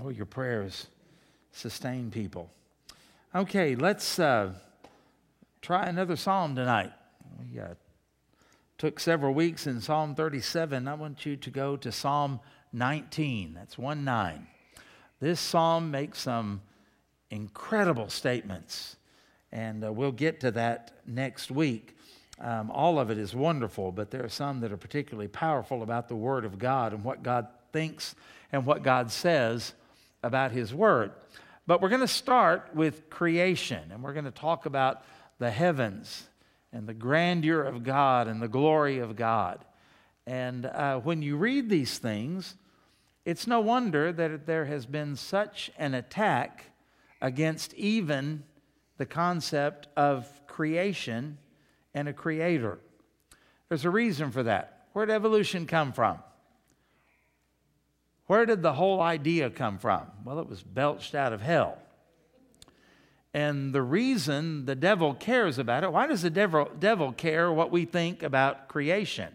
Lord, your prayers sustain people. Okay, let's uh, try another psalm tonight. We uh, took several weeks in Psalm 37. I want you to go to Psalm 19. That's 1 9. This psalm makes some incredible statements, and uh, we'll get to that next week. Um, all of it is wonderful, but there are some that are particularly powerful about the Word of God and what God thinks and what God says about His Word. But we're going to start with creation, and we're going to talk about the heavens and the grandeur of God and the glory of God. And uh, when you read these things, it's no wonder that there has been such an attack against even the concept of creation and a creator. There's a reason for that. Where did evolution come from? Where did the whole idea come from? Well, it was belched out of hell. And the reason the devil cares about it, why does the devil, devil care what we think about creation?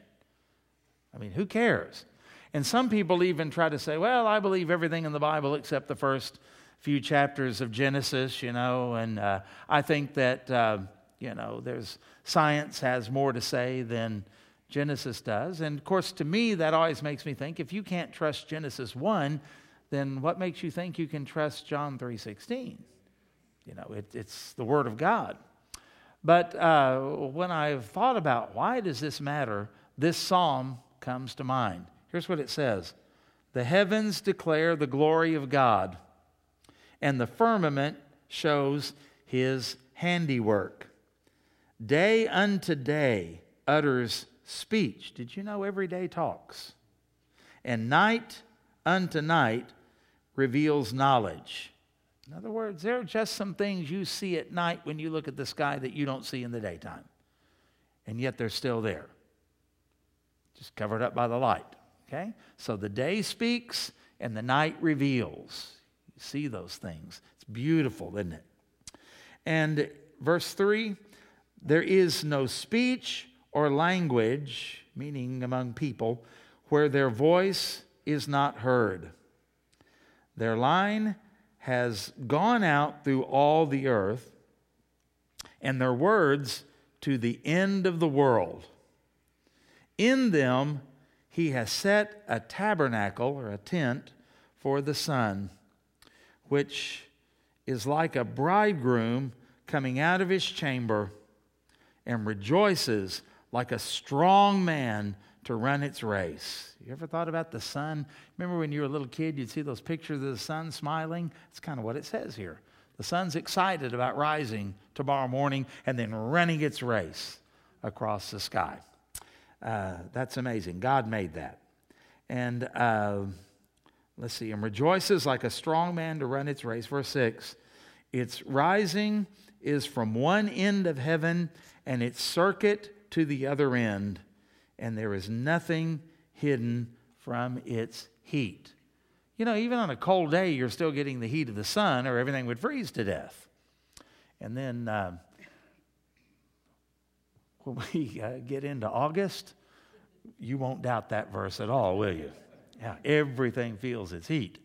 I mean, who cares? And some people even try to say, well, I believe everything in the Bible except the first few chapters of Genesis, you know, and uh, I think that, uh, you know, there's science has more to say than Genesis does. And of course, to me, that always makes me think if you can't trust Genesis 1, then what makes you think you can trust John 3.16? You know, it, it's the Word of God. But uh, when I've thought about why does this matter, this psalm comes to mind. Here's what it says The heavens declare the glory of God, and the firmament shows his handiwork. Day unto day utters speech. Did you know every day talks? And night unto night reveals knowledge. In other words, there are just some things you see at night when you look at the sky that you don't see in the daytime. And yet they're still there, just covered up by the light. Okay? So the day speaks and the night reveals. You see those things. It's beautiful, isn't it? And verse 3 there is no speech or language, meaning among people, where their voice is not heard. Their line has gone out through all the earth, and their words to the end of the world. In them he has set a tabernacle or a tent for the sun, which is like a bridegroom coming out of his chamber and rejoices like a strong man to run its race. You ever thought about the sun? Remember when you were a little kid, you'd see those pictures of the sun smiling? It's kind of what it says here. The sun's excited about rising tomorrow morning and then running its race across the sky. Uh, that's amazing. God made that. And uh, let's see, and rejoices like a strong man to run its race. Verse 6 Its rising is from one end of heaven and its circuit to the other end, and there is nothing hidden from its heat. You know, even on a cold day, you're still getting the heat of the sun, or everything would freeze to death. And then uh, when we uh, get into August, you won't doubt that verse at all, will you? Yeah, everything feels its heat.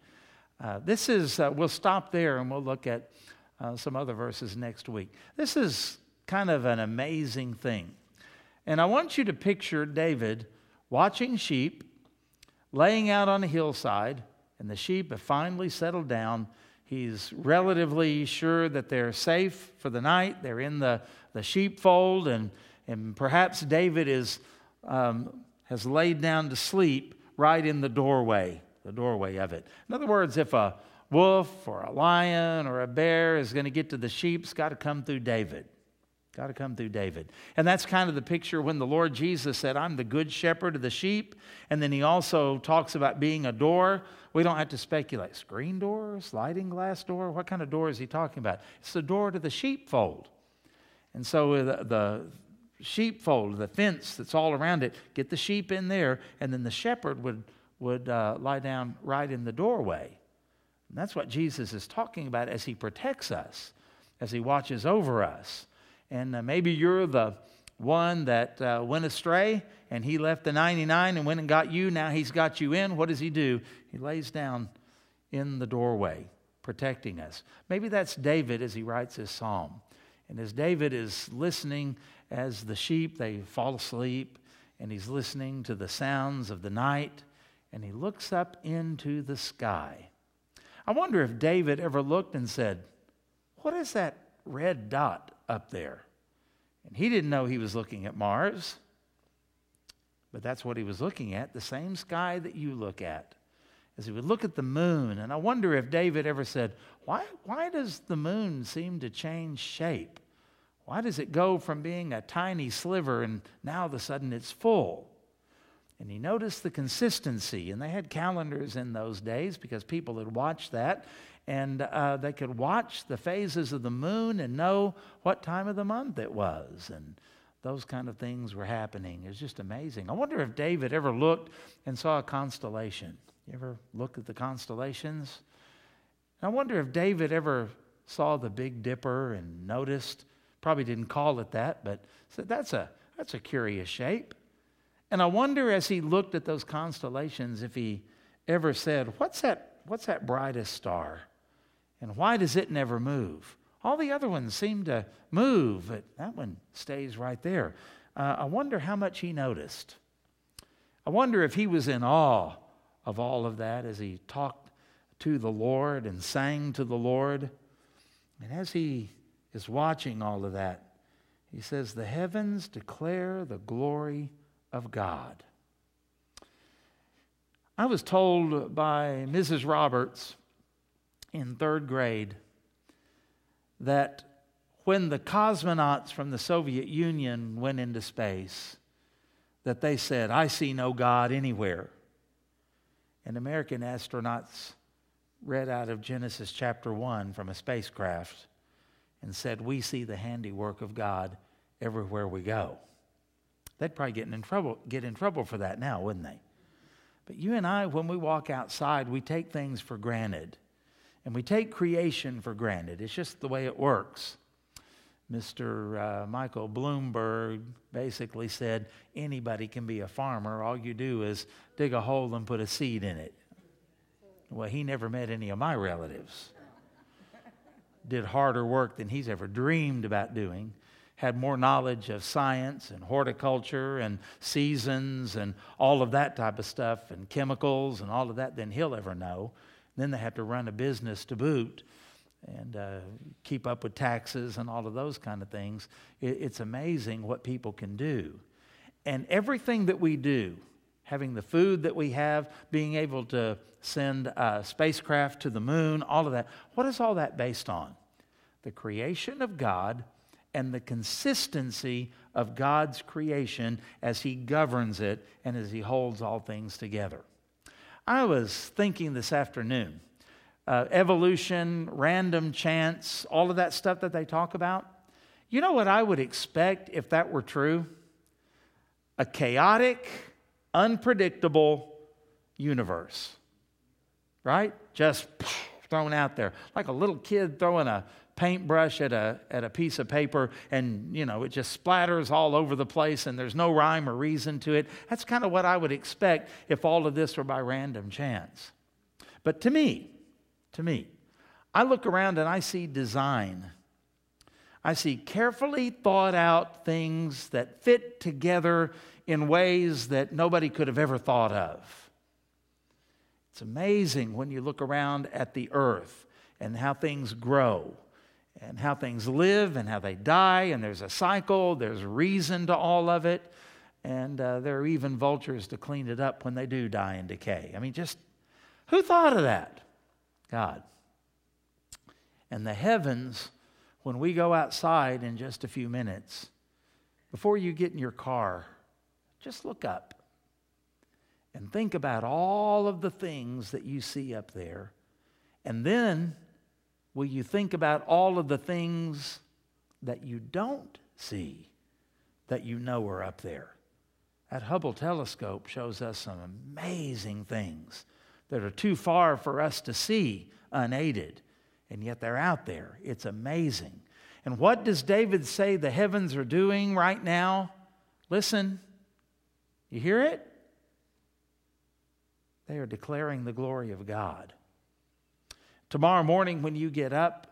Uh, this is, uh, we'll stop there and we'll look at uh, some other verses next week. This is kind of an amazing thing. And I want you to picture David watching sheep laying out on a hillside, and the sheep have finally settled down. He's relatively sure that they're safe for the night. They're in the, the sheepfold, and, and perhaps David is, um, has laid down to sleep right in the doorway, the doorway of it. In other words, if a wolf or a lion or a bear is going to get to the sheep, it's got to come through David. Got to come through David. And that's kind of the picture when the Lord Jesus said, I'm the good shepherd of the sheep. And then he also talks about being a door. We don't have to speculate. Screen door, sliding glass door? What kind of door is he talking about? It's the door to the sheepfold. And so the, the sheepfold, the fence that's all around it, get the sheep in there, and then the shepherd would, would uh, lie down right in the doorway. And that's what Jesus is talking about as he protects us, as he watches over us. And uh, maybe you're the one that uh, went astray and he left the 99 and went and got you. Now he's got you in. What does he do? He lays down in the doorway, protecting us. Maybe that's David as he writes his psalm. And as David is listening, as the sheep, they fall asleep, and he's listening to the sounds of the night, and he looks up into the sky. I wonder if David ever looked and said, What is that red dot up there? And he didn't know he was looking at Mars, but that's what he was looking at, the same sky that you look at. As he would look at the moon, and I wonder if David ever said, Why, why does the moon seem to change shape? Why does it go from being a tiny sliver and now all of a sudden it's full? And he noticed the consistency, and they had calendars in those days because people had watched that, and uh, they could watch the phases of the moon and know what time of the month it was, and those kind of things were happening. It was just amazing. I wonder if David ever looked and saw a constellation. You ever look at the constellations? I wonder if David ever saw the Big Dipper and noticed Probably didn't call it that, but said, that's a, that's a curious shape. And I wonder as he looked at those constellations if he ever said, What's that, what's that brightest star? And why does it never move? All the other ones seem to move, but that one stays right there. Uh, I wonder how much he noticed. I wonder if he was in awe of all of that as he talked to the Lord and sang to the Lord. And as he is watching all of that. He says, The heavens declare the glory of God. I was told by Mrs. Roberts in third grade that when the cosmonauts from the Soviet Union went into space, that they said, I see no God anywhere. And American astronauts read out of Genesis chapter 1 from a spacecraft and said, We see the handiwork of God everywhere we go. They'd probably get in trouble, get in trouble for that now, wouldn't they? But you and I, when we walk outside, we take things for granted. And we take creation for granted. It's just the way it works. Mr. Uh, Michael Bloomberg basically said anybody can be a farmer. All you do is dig a hole and put a seed in it. Well, he never met any of my relatives did harder work than he's ever dreamed about doing, had more knowledge of science and horticulture and seasons and all of that type of stuff and chemicals and all of that than he'll ever know. Then they have to run a business to boot and uh, keep up with taxes and all of those kind of things. It, it's amazing what people can do. And everything that we do, having the food that we have, being able to send a spacecraft to the moon, all of that. What is all that based on? The creation of God and the consistency of God's creation as He governs it and as He holds all things together. I was thinking this afternoon uh, evolution, random chance, all of that stuff that they talk about. You know what I would expect if that were true? A chaotic, unpredictable universe, right? Just thrown out there. Like a little kid throwing a paintbrush at a, at a piece of paper and, you know, it just splatters all over the place and there's no rhyme or reason to it. That's kind of what I would expect if all of this were by random chance. But to me, to me, I look around and I see design. I see carefully thought out things that fit together in ways that nobody could have ever thought of. It's amazing when you look around at the earth and how things grow and how things live and how they die, and there's a cycle, there's reason to all of it, and uh, there are even vultures to clean it up when they do die and decay. I mean, just who thought of that? God. And the heavens, when we go outside in just a few minutes, before you get in your car, just look up and think about all of the things that you see up there. And then, will you think about all of the things that you don't see that you know are up there? That Hubble telescope shows us some amazing things that are too far for us to see unaided, and yet they're out there. It's amazing. And what does David say the heavens are doing right now? Listen, you hear it? They are declaring the glory of God. Tomorrow morning, when you get up,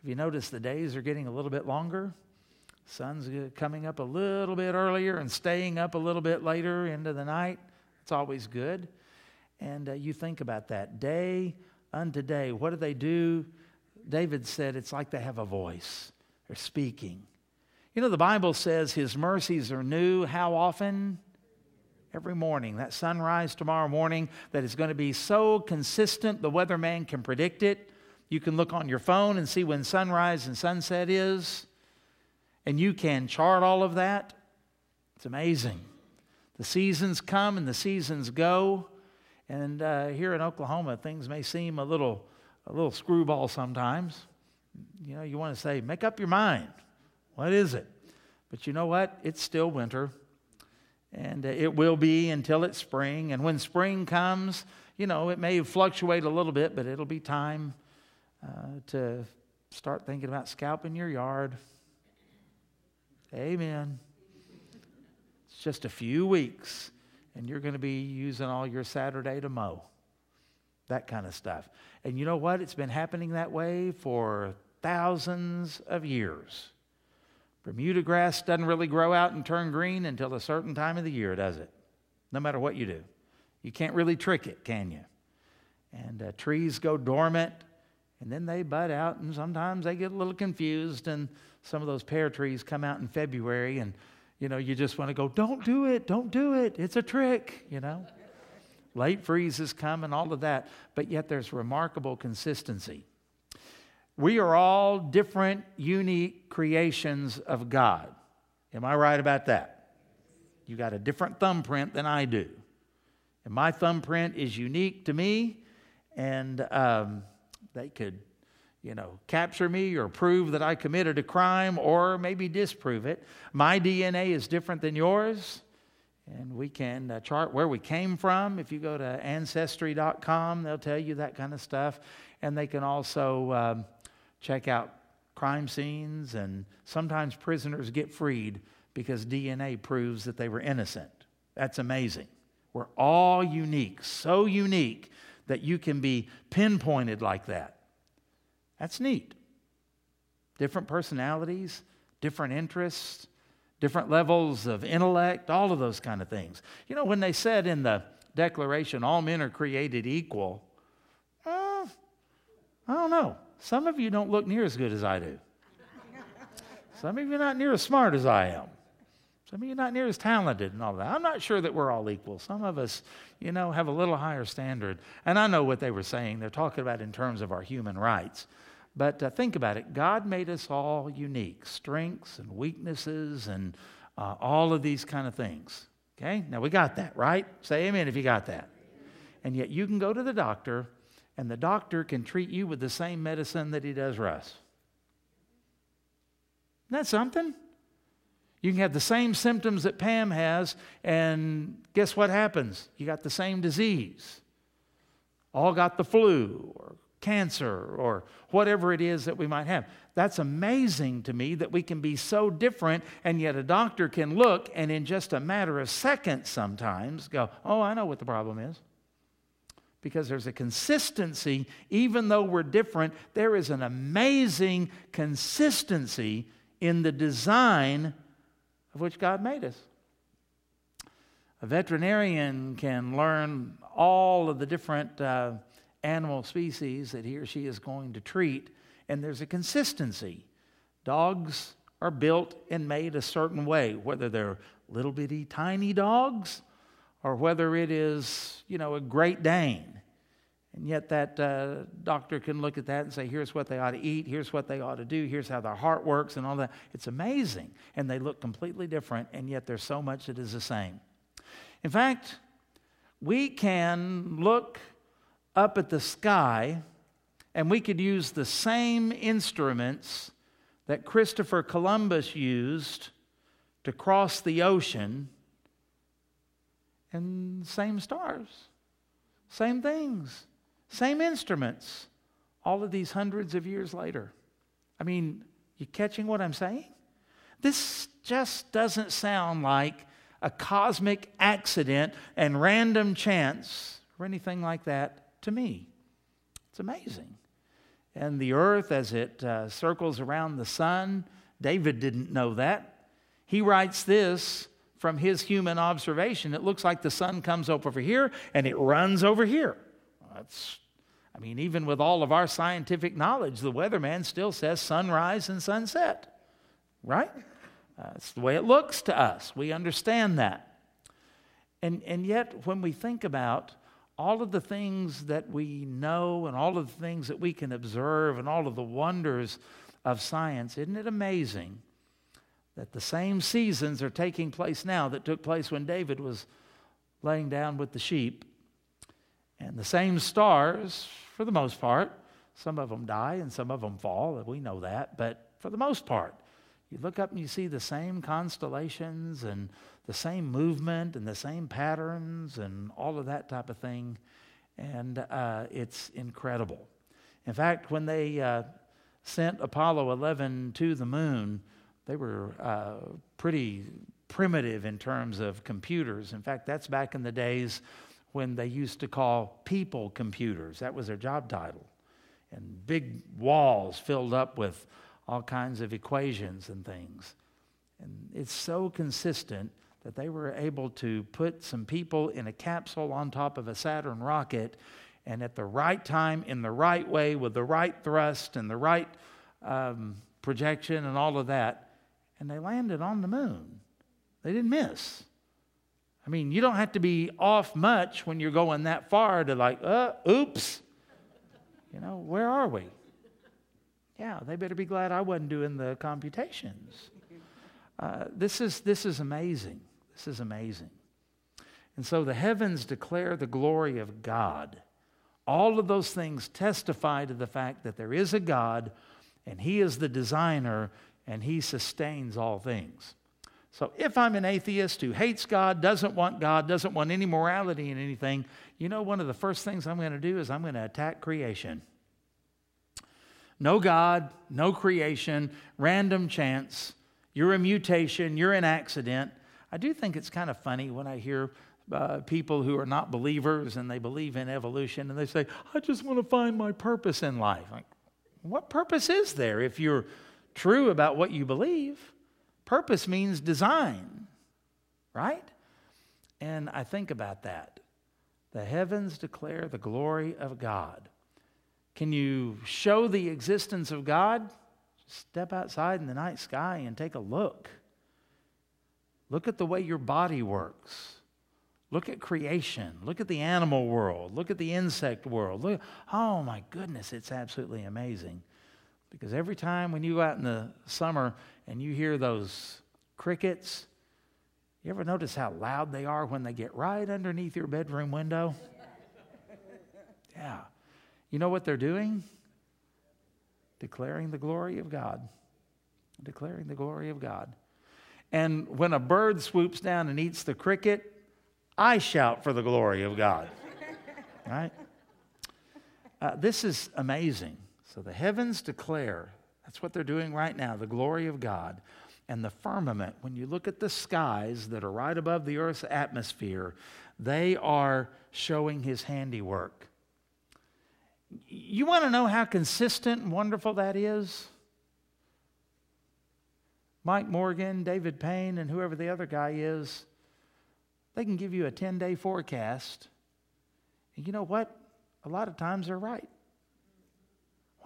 have you noticed the days are getting a little bit longer? Sun's coming up a little bit earlier and staying up a little bit later into the night. It's always good. And uh, you think about that day unto day. What do they do? David said it's like they have a voice, they're speaking. You know, the Bible says his mercies are new. How often? Every morning. That sunrise tomorrow morning that is going to be so consistent, the weatherman can predict it. You can look on your phone and see when sunrise and sunset is, and you can chart all of that. It's amazing. The seasons come and the seasons go. And uh, here in Oklahoma, things may seem a little, a little screwball sometimes. You know, you want to say, make up your mind. What is it? But you know what? It's still winter. And uh, it will be until it's spring. And when spring comes, you know, it may fluctuate a little bit, but it'll be time uh, to start thinking about scalping your yard. Amen. It's just a few weeks, and you're going to be using all your Saturday to mow. That kind of stuff. And you know what? It's been happening that way for thousands of years. Bermuda grass doesn't really grow out and turn green until a certain time of the year, does it? No matter what you do. You can't really trick it, can you? And uh, trees go dormant and then they bud out, and sometimes they get a little confused. And some of those pear trees come out in February, and you know, you just want to go, Don't do it, don't do it, it's a trick, you know. Late freezes come and all of that, but yet there's remarkable consistency. We are all different, unique creations of God. Am I right about that? You got a different thumbprint than I do. And my thumbprint is unique to me, and um, they could, you know, capture me or prove that I committed a crime or maybe disprove it. My DNA is different than yours, and we can uh, chart where we came from. If you go to ancestry.com, they'll tell you that kind of stuff. And they can also um, check out crime scenes, and sometimes prisoners get freed because DNA proves that they were innocent. That's amazing. We're all unique, so unique that you can be pinpointed like that. That's neat. Different personalities, different interests, different levels of intellect, all of those kind of things. You know, when they said in the Declaration, all men are created equal, uh, I don't know. Some of you don't look near as good as I do. Some of you are not near as smart as I am. Some of you are not near as talented and all that. I'm not sure that we're all equal. Some of us, you know, have a little higher standard. And I know what they were saying. They're talking about in terms of our human rights. But uh, think about it God made us all unique strengths and weaknesses and uh, all of these kind of things. Okay? Now we got that, right? Say amen if you got that. And yet you can go to the doctor, and the doctor can treat you with the same medicine that he does Russ. Isn't that something? You can have the same symptoms that Pam has, and guess what happens? You got the same disease. All got the flu or cancer or whatever it is that we might have. That's amazing to me that we can be so different, and yet a doctor can look and in just a matter of seconds sometimes go, Oh, I know what the problem is. Because there's a consistency, even though we're different, there is an amazing consistency in the design of which God made us. A veterinarian can learn all of the different uh, animal species that he or she is going to treat, and there's a consistency. Dogs are built and made a certain way, whether they're little bitty tiny dogs or whether it is, you know, a Great Dane. And yet, that uh, doctor can look at that and say, here's what they ought to eat, here's what they ought to do, here's how their heart works, and all that. It's amazing. And they look completely different, and yet there's so much that is the same. In fact, we can look up at the sky and we could use the same instruments that Christopher Columbus used to cross the ocean and same stars, same things. Same instruments, all of these hundreds of years later. I mean, you catching what I'm saying? This just doesn't sound like a cosmic accident and random chance or anything like that to me. It's amazing. and the earth as it uh, circles around the sun. David didn't know that. He writes this from his human observation. It looks like the sun comes up over here and it runs over here. That's, I mean, even with all of our scientific knowledge, the weatherman still says sunrise and sunset, right? That's the way it looks to us. We understand that. And, and yet, when we think about all of the things that we know and all of the things that we can observe and all of the wonders of science, isn't it amazing that the same seasons are taking place now that took place when David was laying down with the sheep? And the same stars, for the most part, some of them die and some of them fall, we know that, but for the most part, you look up and you see the same constellations and the same movement and the same patterns and all of that type of thing. And uh, it's incredible. In fact, when they uh, sent Apollo 11 to the moon, they were uh, pretty primitive in terms of computers. In fact, that's back in the days when they used to call people computers. That was their job title. And big walls filled up with all kinds of equations and things. And it's so consistent that they were able to put some people in a capsule on top of a Saturn rocket and at the right time, in the right way, with the right thrust and the right um, projection and all of that, and they landed on the moon. They didn't miss. I mean, you don't have to be off much when you're going that far to, like, uh, oops. You know, where are we? Yeah, they better be glad I wasn't doing the computations. Uh, this, is, this is amazing. This is amazing. And so the heavens declare the glory of God. All of those things testify to the fact that there is a God and He is the designer and He sustains all things. So if I'm an atheist who hates God, doesn't want God, doesn't want any morality in anything, you know, one of the first things I'm going to do is I'm going to attack creation. No God, no creation, random chance. You're a mutation, you're an accident. I do think it's kind of funny when I hear uh, people who are not believers and they believe in evolution and they say, I just want to find my purpose in life. Like, what purpose is there if you're true about what you believe? Purpose means design, right? And I think about that. The heavens declare the glory of God. Can you show the existence of God? Step outside in the night sky and take a look. Look at the way your body works. Look at creation. Look at the animal world. Look at the insect world. Look, oh my goodness, it's absolutely amazing. Because every time when you go out in the summer and you hear those crickets, you ever notice how loud they are when they get right underneath your bedroom window? Yeah. You know what they're doing? Declaring the glory of God. Declaring the glory of God. And when a bird swoops down and eats the cricket, I shout for the glory of God. right? Uh, this is amazing. So the heavens declare, that's what they're doing right now, the glory of God. And the firmament, when you look at the skies that are right above the earth's atmosphere, they are showing his handiwork. You want to know how consistent and wonderful that is? Mike Morgan, David Payne, and whoever the other guy is, they can give you a 10 day forecast. And you know what? A lot of times they're right.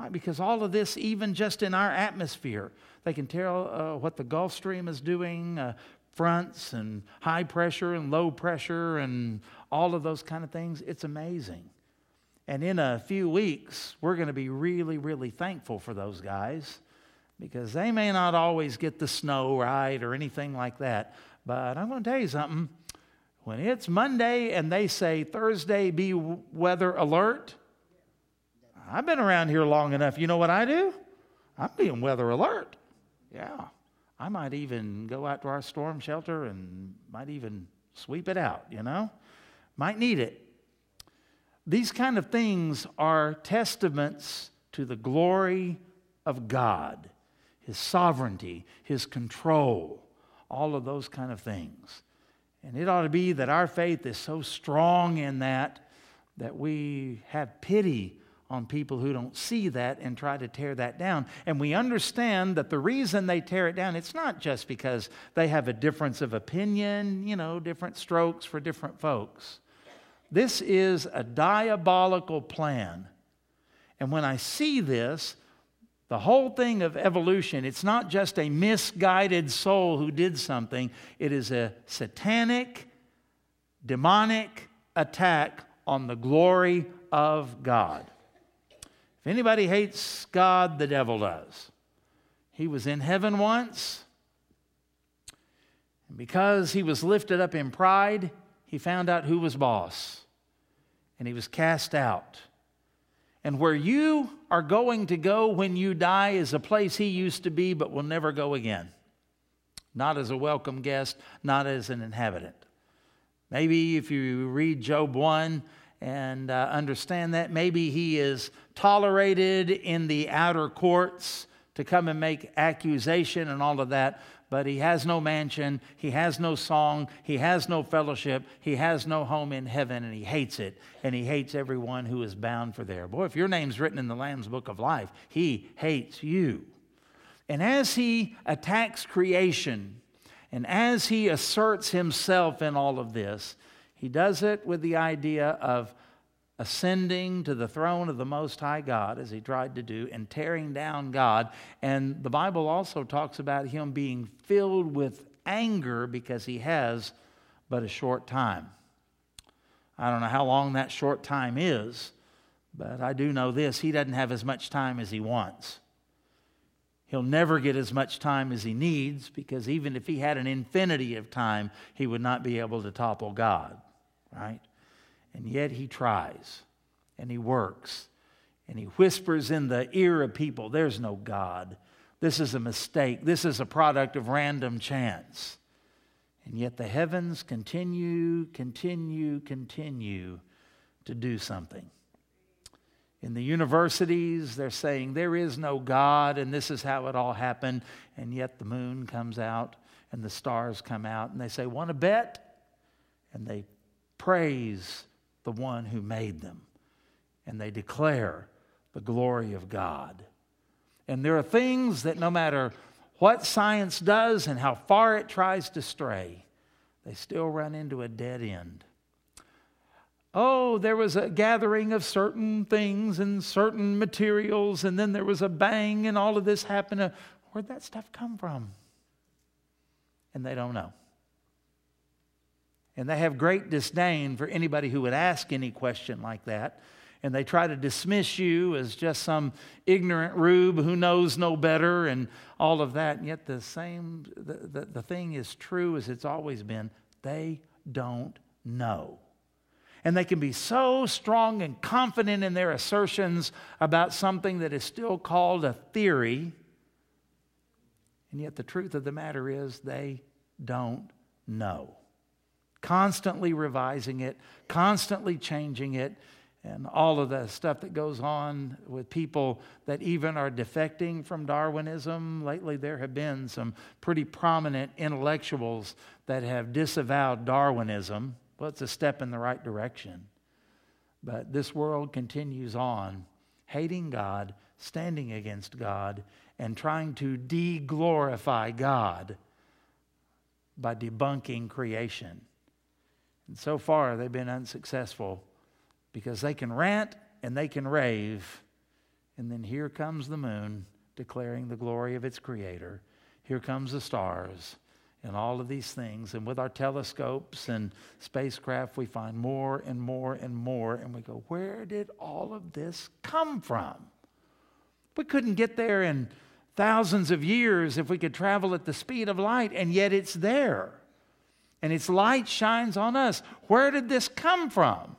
Why? Because all of this, even just in our atmosphere, they can tell uh, what the Gulf Stream is doing, uh, fronts and high pressure and low pressure and all of those kind of things. It's amazing. And in a few weeks, we're going to be really, really thankful for those guys because they may not always get the snow right or anything like that. But I'm going to tell you something. When it's Monday and they say Thursday be weather alert, I've been around here long enough. You know what I do? I'm being weather alert. Yeah. I might even go out to our storm shelter and might even sweep it out, you know? Might need it. These kind of things are testaments to the glory of God, His sovereignty, His control, all of those kind of things. And it ought to be that our faith is so strong in that that we have pity on people who don't see that and try to tear that down. And we understand that the reason they tear it down, it's not just because they have a difference of opinion, you know, different strokes for different folks. This is a diabolical plan. And when I see this, the whole thing of evolution, it's not just a misguided soul who did something, it is a satanic, demonic attack on the glory of God. If anybody hates God, the devil does. He was in heaven once, and because he was lifted up in pride, he found out who was boss, and he was cast out. And where you are going to go when you die is a place he used to be, but will never go again. Not as a welcome guest, not as an inhabitant. Maybe if you read Job 1 and uh, understand that, maybe he is tolerated in the outer courts to come and make accusation and all of that, but he has no mansion, he has no song, he has no fellowship, he has no home in heaven, and he hates it, and he hates everyone who is bound for there. Boy, if your name's written in the Lamb's book of life, he hates you. And as he attacks creation, and as he asserts himself in all of this, he does it with the idea of ascending to the throne of the Most High God, as he tried to do, and tearing down God. And the Bible also talks about him being filled with anger because he has but a short time. I don't know how long that short time is, but I do know this he doesn't have as much time as he wants. He'll never get as much time as he needs because even if he had an infinity of time, he would not be able to topple God, right? And yet he tries and he works and he whispers in the ear of people there's no God. This is a mistake. This is a product of random chance. And yet the heavens continue, continue, continue to do something. In the universities, they're saying there is no God and this is how it all happened. And yet the moon comes out and the stars come out and they say, Want to bet? And they praise the one who made them and they declare the glory of God. And there are things that no matter what science does and how far it tries to stray, they still run into a dead end oh, there was a gathering of certain things and certain materials, and then there was a bang, and all of this happened. Uh, where'd that stuff come from? And they don't know. And they have great disdain for anybody who would ask any question like that. And they try to dismiss you as just some ignorant rube who knows no better and all of that. And yet, the same, the, the, the thing is true as it's always been they don't know. And they can be so strong and confident in their assertions about something that is still called a theory. And yet, the truth of the matter is, they don't know. Constantly revising it, constantly changing it, and all of the stuff that goes on with people that even are defecting from Darwinism. Lately, there have been some pretty prominent intellectuals that have disavowed Darwinism. Well, it's a step in the right direction. But this world continues on, hating God, standing against God, and trying to de glorify God by debunking creation. And so far, they've been unsuccessful because they can rant and they can rave. And then here comes the moon declaring the glory of its creator. Here comes the stars and all of these things. And with our telescopes and spacecraft, we find more and more and more. And we go, where did all of this come from? We couldn't get there in thousands of years if we could travel at the speed of light, and yet it's there. And its light shines on us. Where did this come from?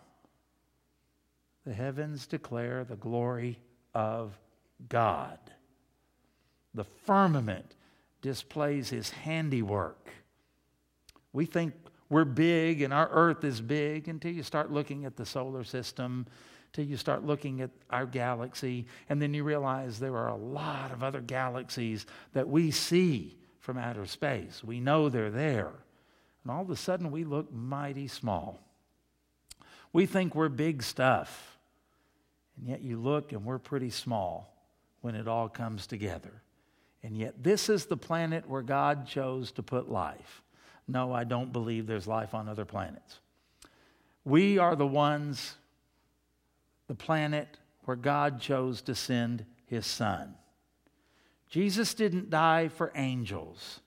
The heavens declare the glory of God. The firmament displays his handiwork. We think we're big and our earth is big until you start looking at the solar system, until you start looking at our galaxy, and then you realize there are a lot of other galaxies that we see from outer space. We know they're there. And all of a sudden, we look mighty small. We think we're big stuff. And yet you look and we're pretty small when it all comes together. And yet this is the planet where God chose to put life. No, I don't believe there's life on other planets. We are the ones, the planet where God chose to send his son. Jesus didn't die for angels.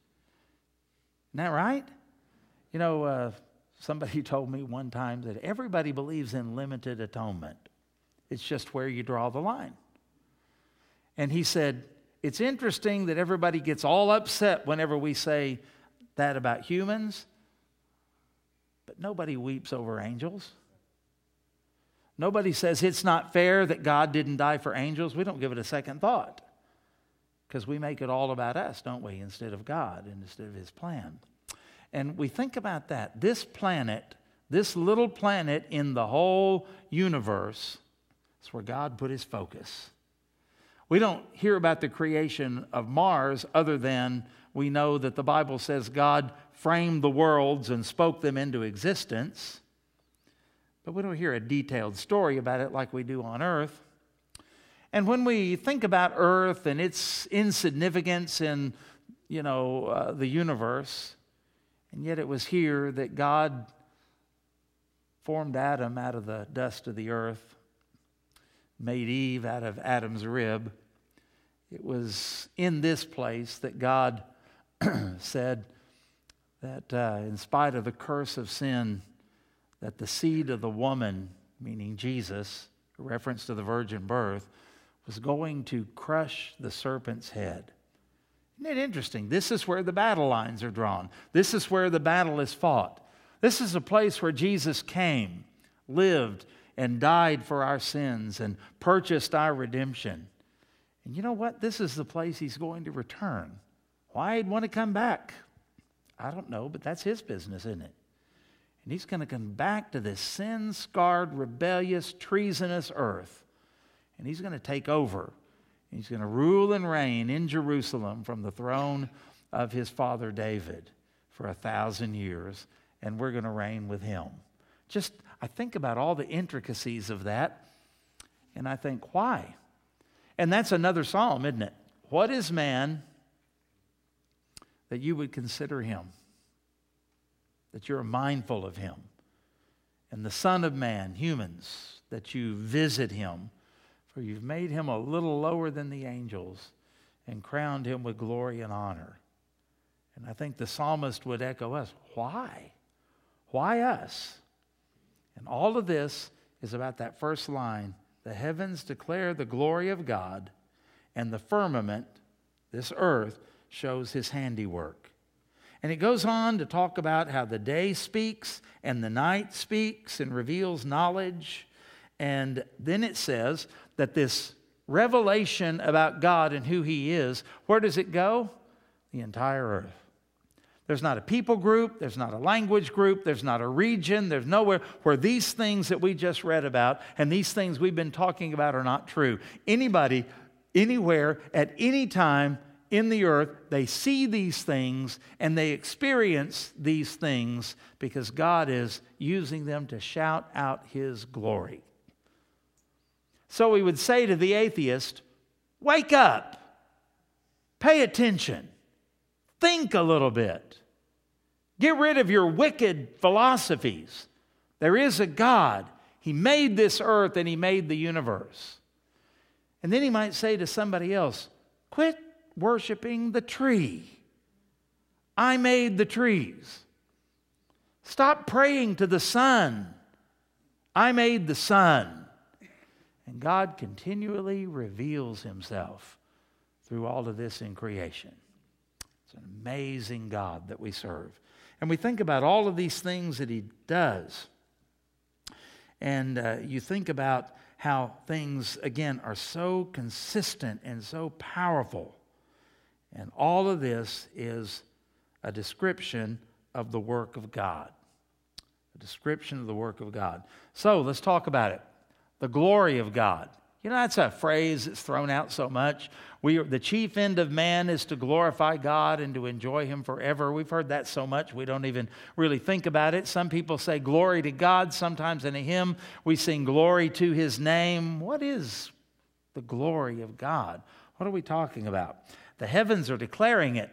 Isn't that right? You know, uh, somebody told me one time that everybody believes in limited atonement. It's just where you draw the line. And he said, It's interesting that everybody gets all upset whenever we say that about humans, but nobody weeps over angels. Nobody says it's not fair that God didn't die for angels. We don't give it a second thought because we make it all about us, don't we, instead of God and instead of His plan. And we think about that. This planet, this little planet in the whole universe, is where God put His focus. We don't hear about the creation of Mars other than we know that the Bible says God framed the worlds and spoke them into existence. But we don't hear a detailed story about it like we do on earth. And when we think about earth and its insignificance in, you know, uh, the universe, and yet it was here that God formed Adam out of the dust of the earth, made Eve out of Adam's rib. It was in this place that God said that uh, in spite of the curse of sin, that the seed of the woman, meaning Jesus, reference to the virgin birth, was going to crush the serpent's head. Isn't it interesting? This is where the battle lines are drawn. This is where the battle is fought. This is a place where Jesus came, lived, and died for our sins and purchased our redemption. And you know what? This is the place he's going to return. Why he'd want to come back? I don't know, but that's his business, isn't it? And he's going to come back to this sin scarred, rebellious, treasonous earth. And he's going to take over. He's going to rule and reign in Jerusalem from the throne of his father David for a thousand years. And we're going to reign with him. Just, I think about all the intricacies of that. And I think, why? And that's another psalm, isn't it? What is man that you would consider him? that you're mindful of him. And the Son of Man, humans, that you visit him, for you've made him a little lower than the angels and crowned him with glory and honor. And I think the psalmist would echo us why? Why us? And all of this is about that first line the heavens declare the glory of God, and the firmament, this earth, shows his handiwork. And it goes on to talk about how the day speaks and the night speaks and reveals knowledge. And then it says that this revelation about God and who He is, where does it go? The entire earth. There's not a people group, there's not a language group, there's not a region, there's nowhere where these things that we just read about and these things we've been talking about are not true. Anybody, anywhere, at any time in the earth, they see these things and they experience these things because God is using them to shout out His glory. So we would say to the atheist, Wake up, pay attention, think a little bit, get rid of your wicked philosophies. There is a God. He made this earth and He made the universe. And then He might say to somebody else, Quit worshiping the tree. I made the trees. Stop praying to the sun. I made the sun. And God continually reveals himself through all of this in creation. It's an amazing God that we serve. And we think about all of these things that he does. And uh, you think about how things, again, are so consistent and so powerful. And all of this is a description of the work of God. A description of the work of God. So let's talk about it. The glory of God. You know, that's a phrase that's thrown out so much. We the chief end of man is to glorify God and to enjoy Him forever. We've heard that so much we don't even really think about it. Some people say glory to God. Sometimes in a hymn we sing glory to His name. What is the glory of God? What are we talking about? The heavens are declaring it.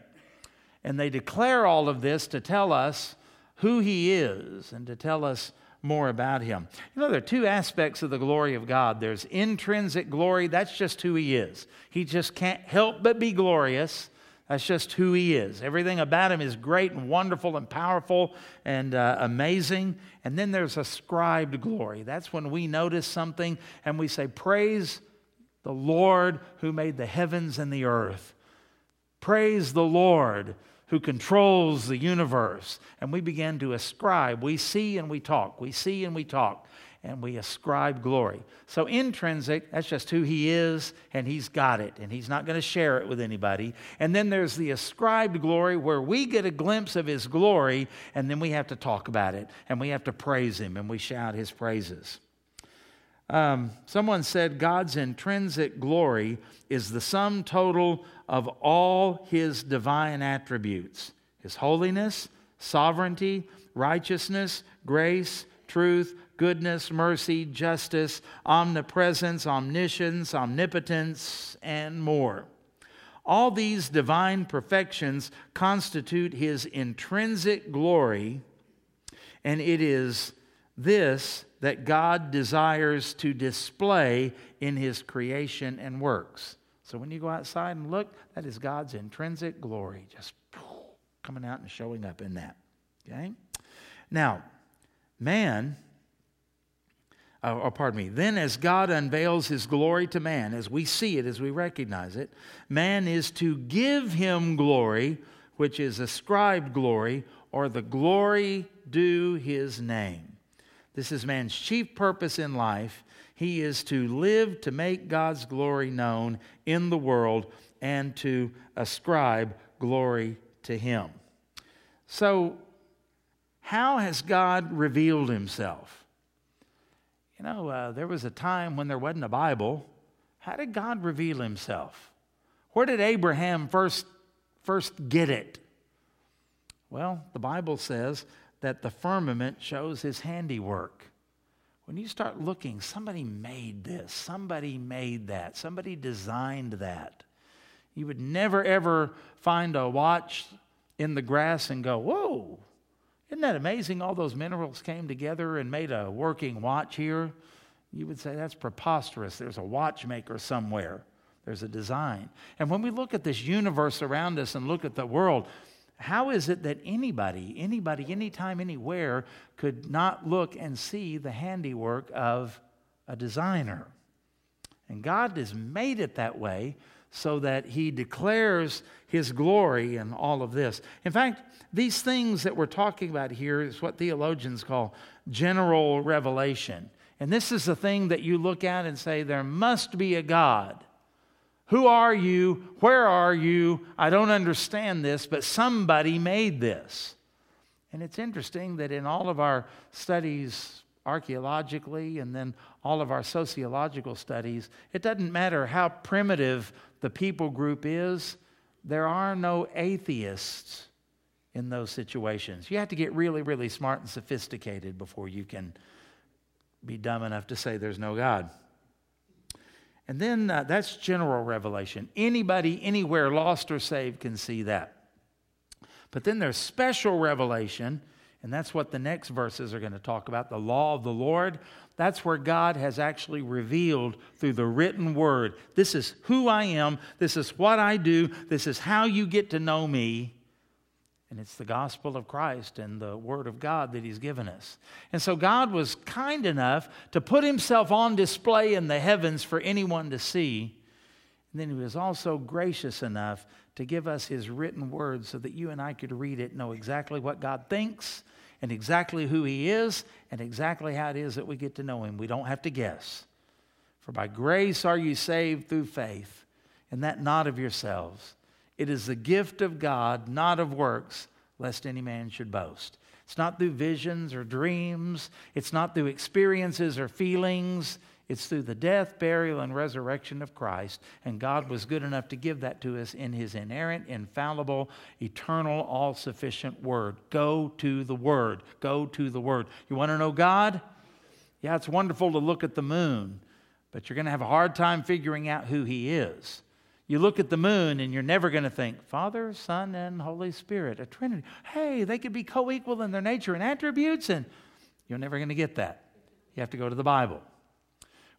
And they declare all of this to tell us who He is and to tell us more about him. You know, there are two aspects of the glory of God there's intrinsic glory, that's just who he is. He just can't help but be glorious. That's just who he is. Everything about him is great and wonderful and powerful and uh, amazing. And then there's ascribed glory. That's when we notice something and we say, Praise the Lord who made the heavens and the earth. Praise the Lord who controls the universe. And we begin to ascribe. We see and we talk. We see and we talk. And we ascribe glory. So, intrinsic, that's just who he is, and he's got it, and he's not going to share it with anybody. And then there's the ascribed glory where we get a glimpse of his glory, and then we have to talk about it, and we have to praise him, and we shout his praises. Um, someone said God's intrinsic glory is the sum total of all his divine attributes his holiness, sovereignty, righteousness, grace, truth, goodness, mercy, justice, omnipresence, omniscience, omnipotence, and more. All these divine perfections constitute his intrinsic glory, and it is this that God desires to display in his creation and works. So when you go outside and look, that is God's intrinsic glory, just coming out and showing up in that. Okay? Now, man, or pardon me, then as God unveils his glory to man, as we see it, as we recognize it, man is to give him glory, which is ascribed glory, or the glory due his name. This is man's chief purpose in life he is to live to make God's glory known in the world and to ascribe glory to Him. So, how has God revealed Himself? You know, uh, there was a time when there wasn't a Bible. How did God reveal Himself? Where did Abraham first, first get it? Well, the Bible says that the firmament shows His handiwork. When you start looking, somebody made this, somebody made that, somebody designed that. You would never ever find a watch in the grass and go, Whoa, isn't that amazing? All those minerals came together and made a working watch here. You would say that's preposterous. There's a watchmaker somewhere, there's a design. And when we look at this universe around us and look at the world, how is it that anybody, anybody, anytime, anywhere could not look and see the handiwork of a designer? And God has made it that way so that He declares His glory in all of this. In fact, these things that we're talking about here is what theologians call general revelation. And this is the thing that you look at and say, there must be a God. Who are you? Where are you? I don't understand this, but somebody made this. And it's interesting that in all of our studies archaeologically and then all of our sociological studies, it doesn't matter how primitive the people group is, there are no atheists in those situations. You have to get really, really smart and sophisticated before you can be dumb enough to say there's no God. And then uh, that's general revelation. Anybody, anywhere, lost or saved, can see that. But then there's special revelation, and that's what the next verses are going to talk about the law of the Lord. That's where God has actually revealed through the written word this is who I am, this is what I do, this is how you get to know me. And it's the gospel of Christ and the word of God that he's given us. And so God was kind enough to put himself on display in the heavens for anyone to see. And then he was also gracious enough to give us his written word so that you and I could read it, know exactly what God thinks and exactly who he is and exactly how it is that we get to know him. We don't have to guess. For by grace are you saved through faith, and that not of yourselves. It is the gift of God, not of works, lest any man should boast. It's not through visions or dreams. It's not through experiences or feelings. It's through the death, burial, and resurrection of Christ. And God was good enough to give that to us in His inerrant, infallible, eternal, all sufficient Word. Go to the Word. Go to the Word. You want to know God? Yeah, it's wonderful to look at the moon, but you're going to have a hard time figuring out who He is. You look at the moon and you're never going to think, Father, Son, and Holy Spirit, a Trinity. Hey, they could be co equal in their nature and attributes, and you're never going to get that. You have to go to the Bible.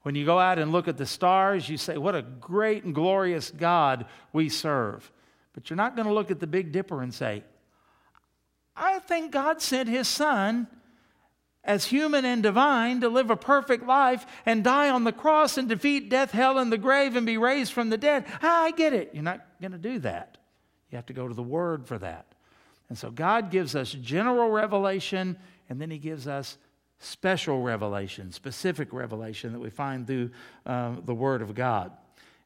When you go out and look at the stars, you say, What a great and glorious God we serve. But you're not going to look at the Big Dipper and say, I think God sent his son as human and divine to live a perfect life and die on the cross and defeat death, hell, and the grave and be raised from the dead. Ah, I get it. You're not going to do that. You have to go to the Word for that. And so God gives us general revelation, and then He gives us special revelation, specific revelation that we find through uh, the Word of God.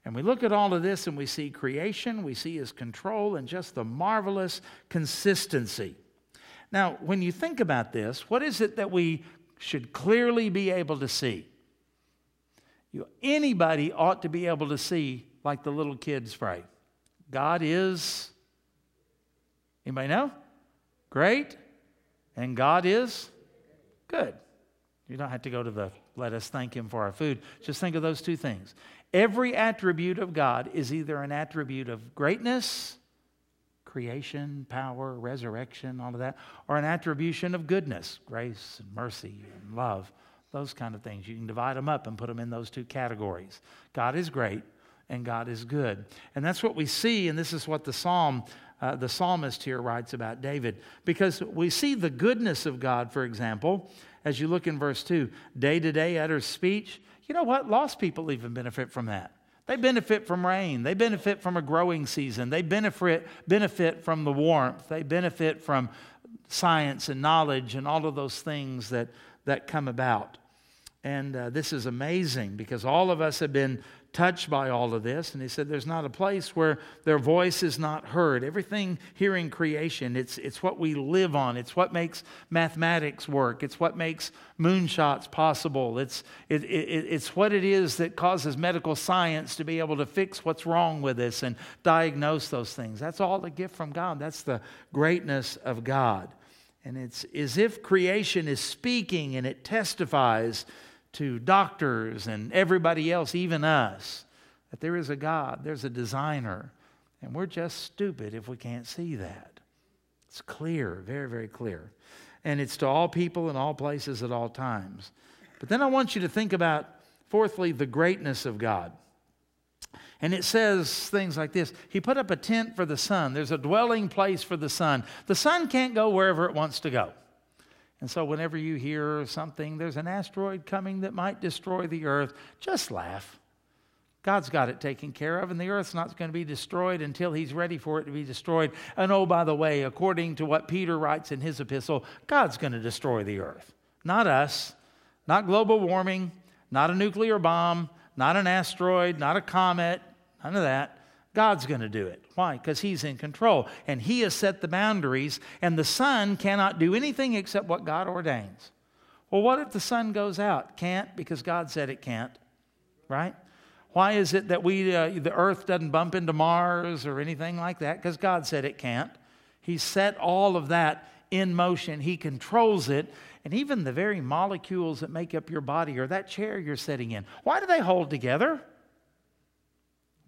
And we look at all of this and we see creation, we see His control, and just the marvelous consistency. Now, when you think about this, what is it that we should clearly be able to see? You, anybody ought to be able to see, like the little kids pray. God is, anybody know? Great. And God is good. You don't have to go to the let us thank Him for our food. Just think of those two things. Every attribute of God is either an attribute of greatness, creation, power, resurrection, all of that, or an attribution of goodness, grace and mercy and love, those kind of things. You can divide them up and put them in those two categories. God is great and God is good. And that's what we see, and this is what the psalm uh, the psalmist here writes about David. Because we see the goodness of God, for example, as you look in verse 2 day to day utters speech. You know what? Lost people even benefit from that. They benefit from rain. They benefit from a growing season. They benefit, benefit from the warmth. They benefit from science and knowledge and all of those things that, that come about. And uh, this is amazing because all of us have been touched by all of this. And he said, There's not a place where their voice is not heard. Everything here in creation, it's, it's what we live on. It's what makes mathematics work. It's what makes moonshots possible. It's, it, it, it's what it is that causes medical science to be able to fix what's wrong with us and diagnose those things. That's all a gift from God. That's the greatness of God. And it's as if creation is speaking and it testifies to doctors and everybody else, even us, that there is a God, there's a designer, and we're just stupid if we can't see that. It's clear, very, very clear. And it's to all people in all places at all times. But then I want you to think about, fourthly, the greatness of God. And it says things like this He put up a tent for the sun. There's a dwelling place for the sun. The sun can't go wherever it wants to go. And so, whenever you hear something, there's an asteroid coming that might destroy the earth, just laugh. God's got it taken care of, and the earth's not going to be destroyed until He's ready for it to be destroyed. And oh, by the way, according to what Peter writes in his epistle, God's going to destroy the earth, not us, not global warming, not a nuclear bomb, not an asteroid, not a comet, none of that. God's going to do it. Why? Because He's in control and He has set the boundaries, and the sun cannot do anything except what God ordains. Well, what if the sun goes out? Can't because God said it can't, right? Why is it that we, uh, the earth doesn't bump into Mars or anything like that? Because God said it can't. He set all of that in motion, He controls it. And even the very molecules that make up your body or that chair you're sitting in, why do they hold together?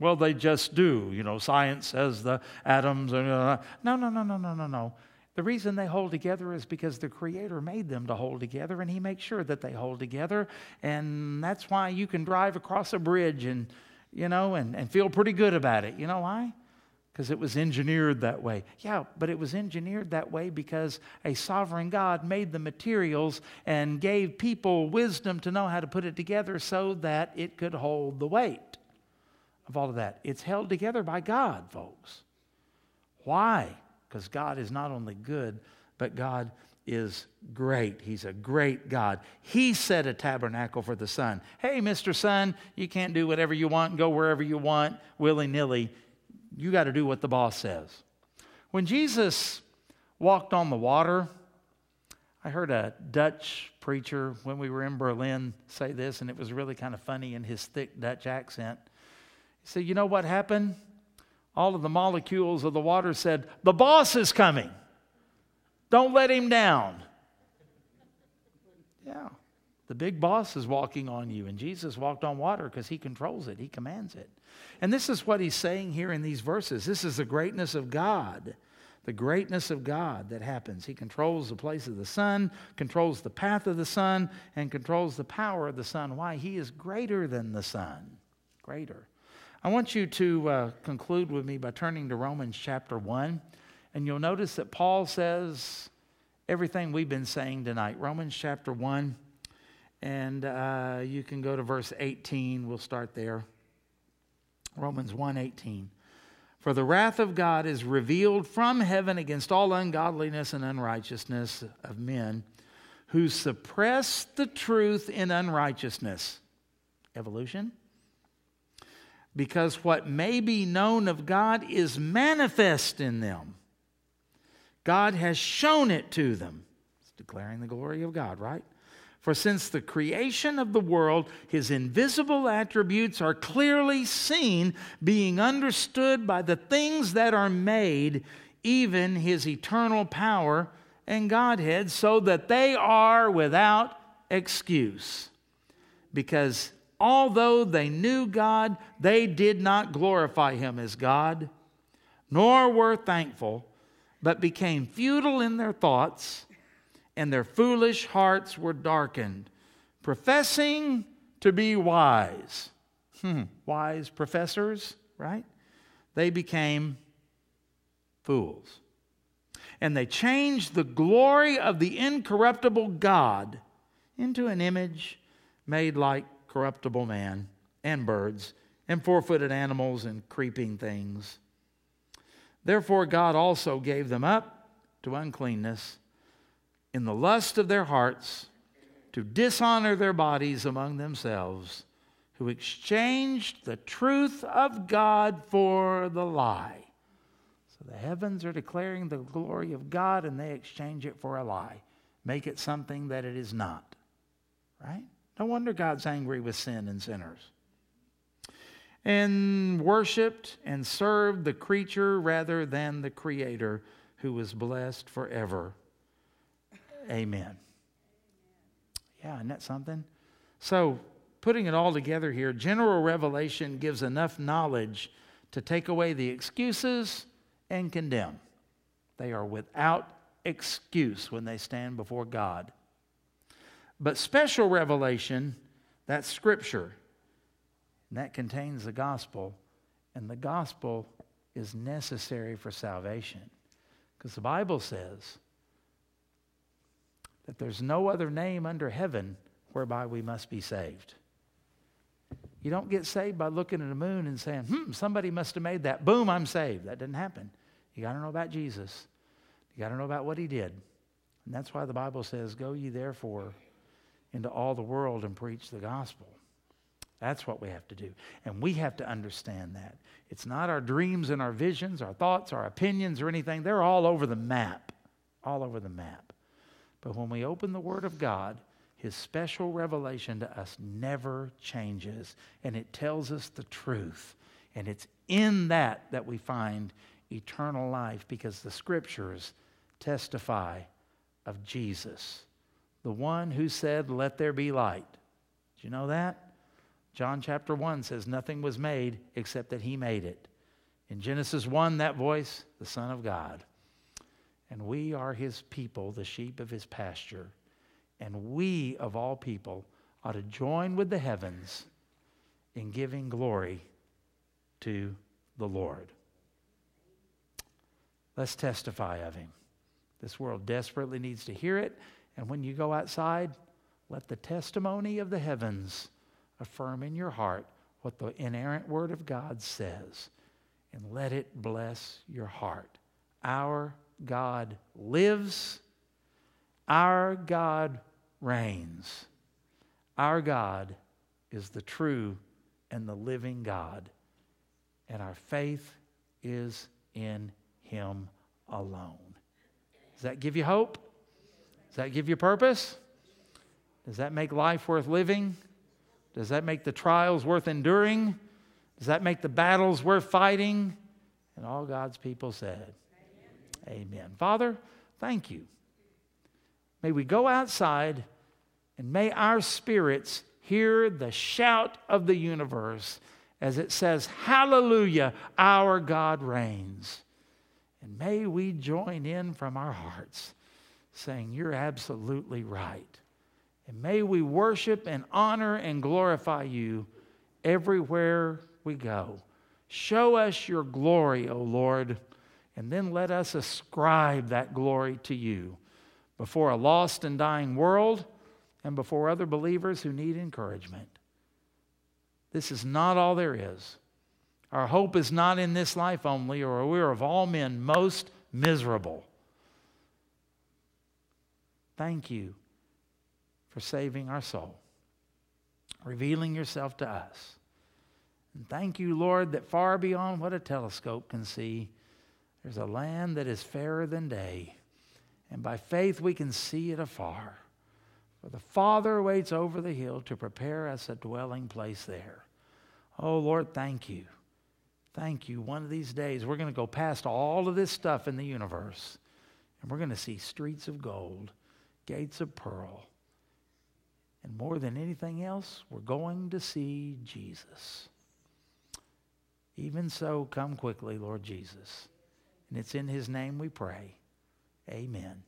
Well, they just do. You know, science says the atoms are. Uh, no, no, no, no, no, no, no. The reason they hold together is because the Creator made them to hold together, and He makes sure that they hold together. And that's why you can drive across a bridge and, you know, and, and feel pretty good about it. You know why? Because it was engineered that way. Yeah, but it was engineered that way because a sovereign God made the materials and gave people wisdom to know how to put it together so that it could hold the weight of all of that. It's held together by God, folks. Why? Because God is not only good, but God is great. He's a great God. He set a tabernacle for the sun. Hey, Mr. Sun, you can't do whatever you want and go wherever you want willy nilly. You got to do what the boss says. When Jesus walked on the water, I heard a Dutch preacher when we were in Berlin say this, and it was really kind of funny in his thick Dutch accent. Said, You know what happened? All of the molecules of the water said, The boss is coming. Don't let him down. Yeah. The big boss is walking on you, and Jesus walked on water because he controls it, he commands it. And this is what he's saying here in these verses. This is the greatness of God the greatness of God that happens. He controls the place of the sun, controls the path of the sun, and controls the power of the sun. Why? He is greater than the sun. Greater. I want you to uh, conclude with me by turning to Romans chapter 1. And you'll notice that Paul says everything we've been saying tonight. Romans chapter 1. And uh, you can go to verse 18. We'll start there. Romans 1 18. For the wrath of God is revealed from heaven against all ungodliness and unrighteousness of men who suppress the truth in unrighteousness. Evolution. Because what may be known of God is manifest in them. God has shown it to them. It's declaring the glory of God, right? For since the creation of the world, his invisible attributes are clearly seen, being understood by the things that are made, even his eternal power and Godhead, so that they are without excuse. Because although they knew God, they did not glorify him as God, nor were thankful, but became futile in their thoughts and their foolish hearts were darkened, professing to be wise. Hmm, wise professors, right? They became fools. And they changed the glory of the incorruptible God into an image made like corruptible man and birds and four footed animals and creeping things. Therefore, God also gave them up to uncleanness in the lust of their hearts to dishonor their bodies among themselves, who exchanged the truth of God for the lie. So the heavens are declaring the glory of God and they exchange it for a lie, make it something that it is not. Right? No wonder God's angry with sin and sinners. And worshiped and served the creature rather than the Creator who was blessed forever. Amen. Yeah, isn't that something? So, putting it all together here, general revelation gives enough knowledge to take away the excuses and condemn. They are without excuse when they stand before God. But special revelation, that's scripture, and that contains the gospel, and the gospel is necessary for salvation. Because the Bible says that there's no other name under heaven whereby we must be saved. You don't get saved by looking at the moon and saying, hmm, somebody must have made that. Boom, I'm saved. That didn't happen. You got to know about Jesus. You got to know about what he did. And that's why the Bible says, Go ye therefore into all the world and preach the gospel. That's what we have to do. And we have to understand that. It's not our dreams and our visions, our thoughts, our opinions, or anything. They're all over the map. All over the map. But when we open the Word of God, His special revelation to us never changes, and it tells us the truth. And it's in that that we find eternal life because the Scriptures testify of Jesus, the one who said, Let there be light. Do you know that? John chapter 1 says, Nothing was made except that He made it. In Genesis 1, that voice, the Son of God. And we are his people, the sheep of his pasture. And we, of all people, ought to join with the heavens in giving glory to the Lord. Let's testify of him. This world desperately needs to hear it. And when you go outside, let the testimony of the heavens affirm in your heart what the inerrant word of God says. And let it bless your heart. Our God lives, our God reigns. Our God is the true and the living God, and our faith is in Him alone. Does that give you hope? Does that give you purpose? Does that make life worth living? Does that make the trials worth enduring? Does that make the battles worth fighting? And all God's people said, Amen. Amen. Father, thank you. May we go outside and may our spirits hear the shout of the universe as it says, Hallelujah, our God reigns. And may we join in from our hearts saying, You're absolutely right. And may we worship and honor and glorify you everywhere we go. Show us your glory, O Lord, and then let us ascribe that glory to you before a lost and dying world and before other believers who need encouragement. This is not all there is. Our hope is not in this life only, or we're of all men most miserable. Thank you for saving our soul, revealing yourself to us. And thank you, Lord, that far beyond what a telescope can see, there's a land that is fairer than day. And by faith, we can see it afar. For the Father waits over the hill to prepare us a dwelling place there. Oh, Lord, thank you. Thank you. One of these days, we're going to go past all of this stuff in the universe, and we're going to see streets of gold, gates of pearl, and more than anything else, we're going to see Jesus. Even so, come quickly, Lord Jesus. And it's in his name we pray. Amen.